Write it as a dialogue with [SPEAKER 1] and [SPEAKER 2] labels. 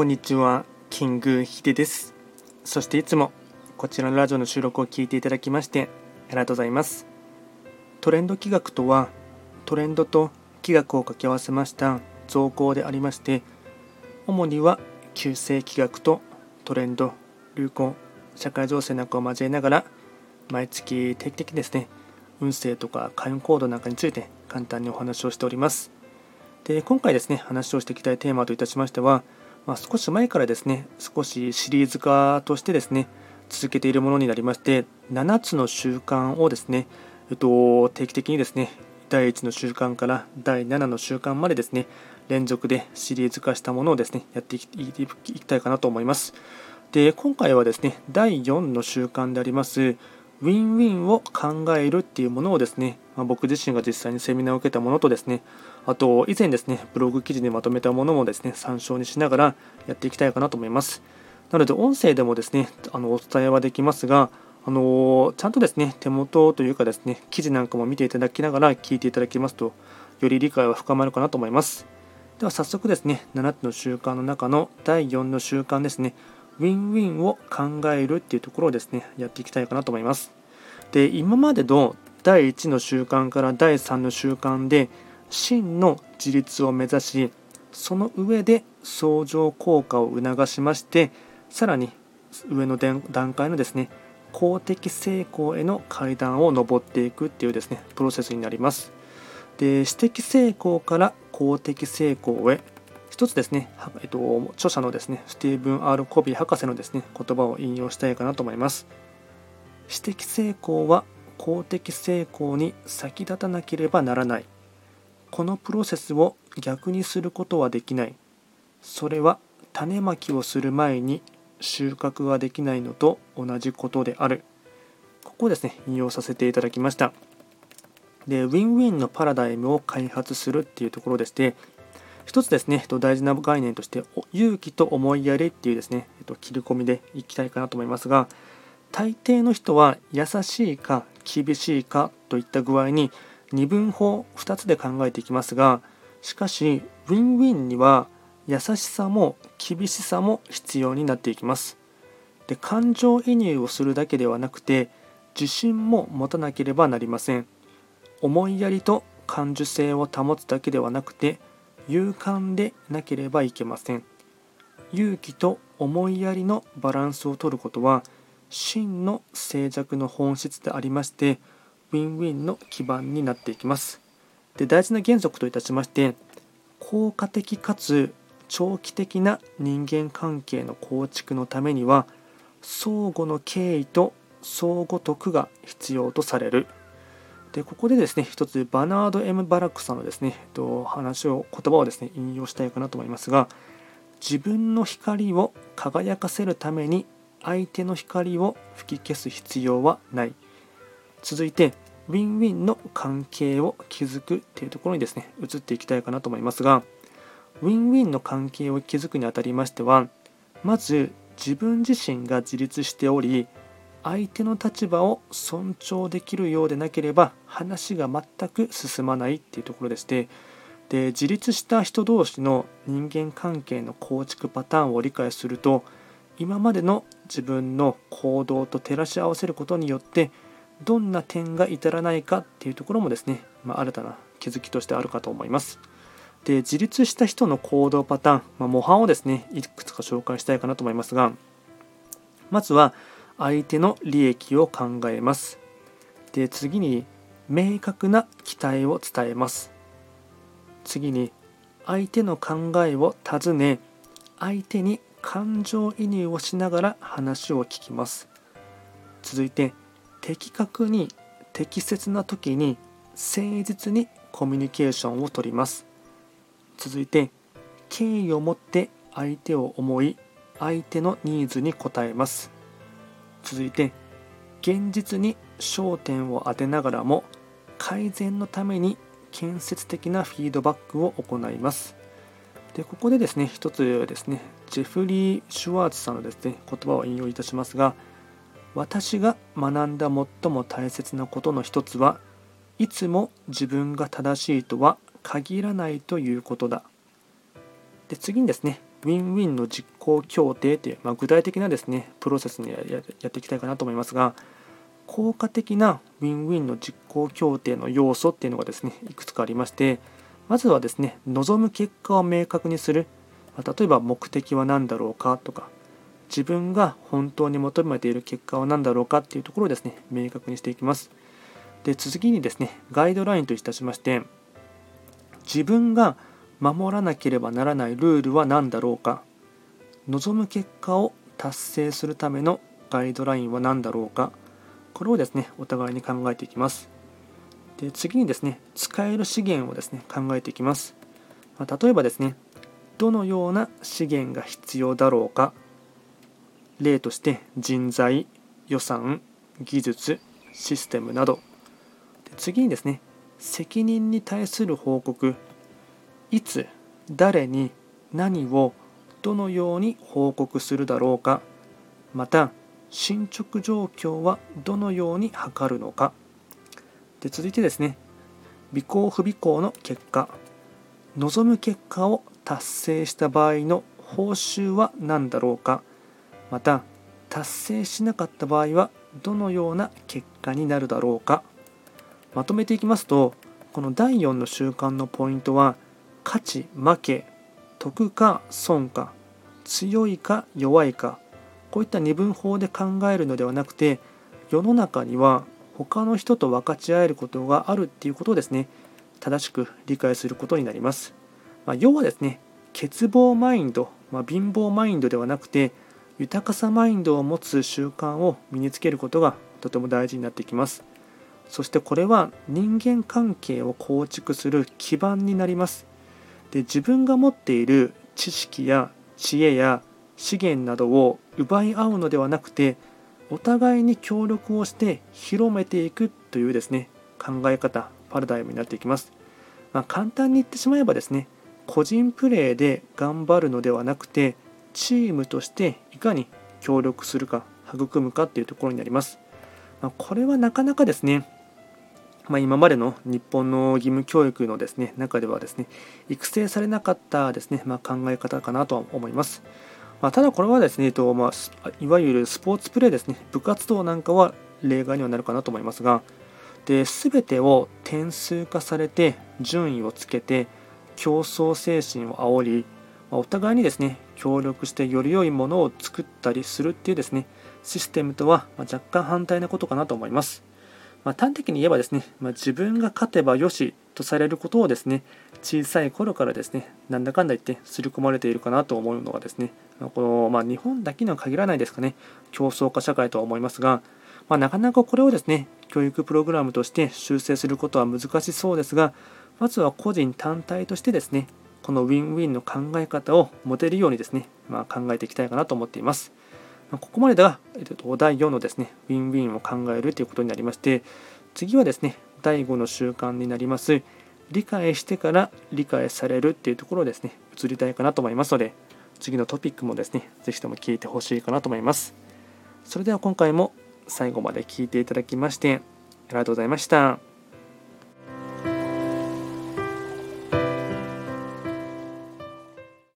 [SPEAKER 1] こんにちは、キングヒデです。そしていつもこちらのラジオの収録を聞いていただきましてありがとうございます。トレンド企画とは、トレンドと企画を掛け合わせました造語でありまして、主には旧世企画とトレンド、流行、社会情勢なんかを交えながら、毎月定期的にですね、運勢とか開運行動なんかについて簡単にお話をしております。で今回ですね、話をしていきたいテーマといたしましては、まあ、少し前からですね、少しシリーズ化としてですね、続けているものになりまして、7つの習慣をですね、えっと、定期的にですね、第1の習慣から第7の習慣までですね、連続でシリーズ化したものをですね、やっていきたいかなと思います。で、今回はですね、第4の習慣であります、ウィンウィンを考えるっていうものをですね、まあ、僕自身が実際にセミナーを受けたものとですね、あと以前ですね、ブログ記事にまとめたものもですね、参照にしながらやっていきたいかなと思います。なので、音声でもですね、あのお伝えはできますが、あのちゃんとですね、手元というかですね、記事なんかも見ていただきながら聞いていただきますと、より理解は深まるかなと思います。では早速ですね、7つの習慣の中の第4の習慣ですね、ウィンウィンを考えるっていうところをですね、やっていきたいかなと思います。で、今までの第1の習慣から第3の習慣で、真の自立を目指し、その上で相乗効果を促しまして、さらに上の段階のですね、公的成功への階段を上っていくっていうですね、プロセスになります。で、私的成功から公的成功へ一つですね、えっと、著者のですね、スティーブン・ R・ コビー博士のですね、言葉を引用したいかなと思います。私的成功は公的成功に先立たなければならない。このプロセスを逆にすることはできない。それは種まきをする前に収穫ができないのと同じことである。ここですね、引用させていただきました。で、ウィンウィンのパラダイムを開発するっていうところでして、一つですね、大事な概念として、勇気と思いやりっていうですね、切り込みでいきたいかなと思いますが、大抵の人は優しいか厳しいかといった具合に二分法2つで考えていきますが、しかし、ウィンウィンには優しさも厳しさも必要になっていきます。で感情移入をするだけではなくて、自信も持たなければなりません。思いやりと感受性を保つだけではなくて、勇敢でなければいけません勇気と思いやりのバランスをとることは真の静寂の本質でありましてウィンウィンの基盤になっていきます。で大事な原則といたしまして効果的かつ長期的な人間関係の構築のためには相互の敬意と相互徳が必要とされる。でここでですね一つバナード・ M・ バラックさんのですね、えっと、話を言葉をですね引用したいかなと思いますが自分の光を輝かせるために相手の光を吹き消す必要はない。続いてウィンウィンの関係を築くっていうところにですね移っていきたいかなと思いますがウィンウィンの関係を築くにあたりましてはまず自分自身が自立しており相手の立場を尊重できるようでなければ話が全く進まないっていうところでしてで自立した人同士の人間関係の構築パターンを理解すると今までの自分の行動と照らし合わせることによってどんな点が至らないかっていうところもですね、まあ、新たな気づきとしてあるかと思います。で自立した人の行動パターン、まあ、模範をですねいくつか紹介したいかなと思いますがまずは相手の利益を考えます。で次に明確な期待を伝えます。次に相手の考えを尋ね相手に感情移入をしながら話を聞きます。続いて的確に適切な時に誠実にコミュニケーションをとります。続いて敬意を持って相手を思い相手のニーズに応えます。続いて現実に焦点を当てながらも改善のために建設的なフィードバックを行います。でここでですね、一つですね、ジェフリー・シュワーツさんのですね、言葉を引用いたしますが、私が学んだ最も大切なことの一つは、いつも自分が正しいとは限らないということだ。で次にですね、ウィンウィンの実行協定という、まあ、具体的なですねプロセスにやっていきたいかなと思いますが効果的なウィンウィンの実行協定の要素っていうのがですねいくつかありましてまずはですね望む結果を明確にする、例えば目的は何だろうかとか自分が本当に求めている結果は何だろうかっていうところをですね明確にしていきます。で次にですねガイドラインといたしまして自分が守らなければならないルールは何だろうか望む結果を達成するためのガイドラインは何だろうかこれをですねお互いに考えていきます。で次にですね使える資源をですね考えていきます、例えばですねどのような資源が必要だろうか？例として人材予算技術システムなど。次にですね責任に対する報告。いつ誰に何をどのように報告するだろうか？また進捗状況はどのように測るのか？で続いてですね備考不備考の結果。望む結果を達成した場合の報酬は何だろうか？また達成しなかった場合はどのような結果になるだろうか？まとめていきますとこの第4の習慣のポイントは勝ち負け得か損か強いか弱いかこういった二分法で考えるのではなくて世の中には他の人と分かち合えることがあるっていうことをですね。正しく理解することになります、まあ、要はですね欠乏マインド、まあ、貧乏マインドではなくて豊かさマインドを持つ習慣を身につけることがとても大事になってきます。そしてこれは人間関係を構築する基盤になります。で自分が持っている知識や知恵や資源などを奪い合うのではなくてお互いに協力をして広めていくというですね考え方パラダイムになっていきます、まあ、簡単に言ってしまえばですね個人プレーで頑張るのではなくてチームとしていかに協力するか育むかっていうところになります、まあ、これはなかなかですねまあ、今までの日本の義務教育のですね中ではですね育成されなかったですね、まあ、考え方かなとは思います。まあ、ただこれはですね、えっとまあ、いわゆるスポーツプレーですね、部活動なんかは例外にはなるかなと思いますが、で全てを点数化されて順位をつけて競争精神を煽り、ま、お互いにですね協力してより良いものを作ったりするっていうですねシステムとは若干反対なことかなと思います。まあ、端的に言えばですね、まあ、自分が勝てばよしとされることをですね小さい頃からですねなんだかんだ言って刷り込まれているかなと思うのがですねこの、まあ、日本だけには限らないですかね競争化社会とは思いますが、ま、なかなかこれをですね教育プログラムとして修正することは難しそうですがまずは個人単体としてですねこのウィンウィンの考え方を持てるようにですね、まあ、考えていきたいかなと思っています。まここまでが、えっと、第4のですね、ウィンウィンを考えるということになりまして、次はですね、第5の習慣になります、理解してから理解されるっていうところをですね、移りたいかなと思いますので、次のトピックもですね、ぜひとも聞いてほしいかなと思います。それでは今回も最後まで聞いていただきまして、ありがとうございました。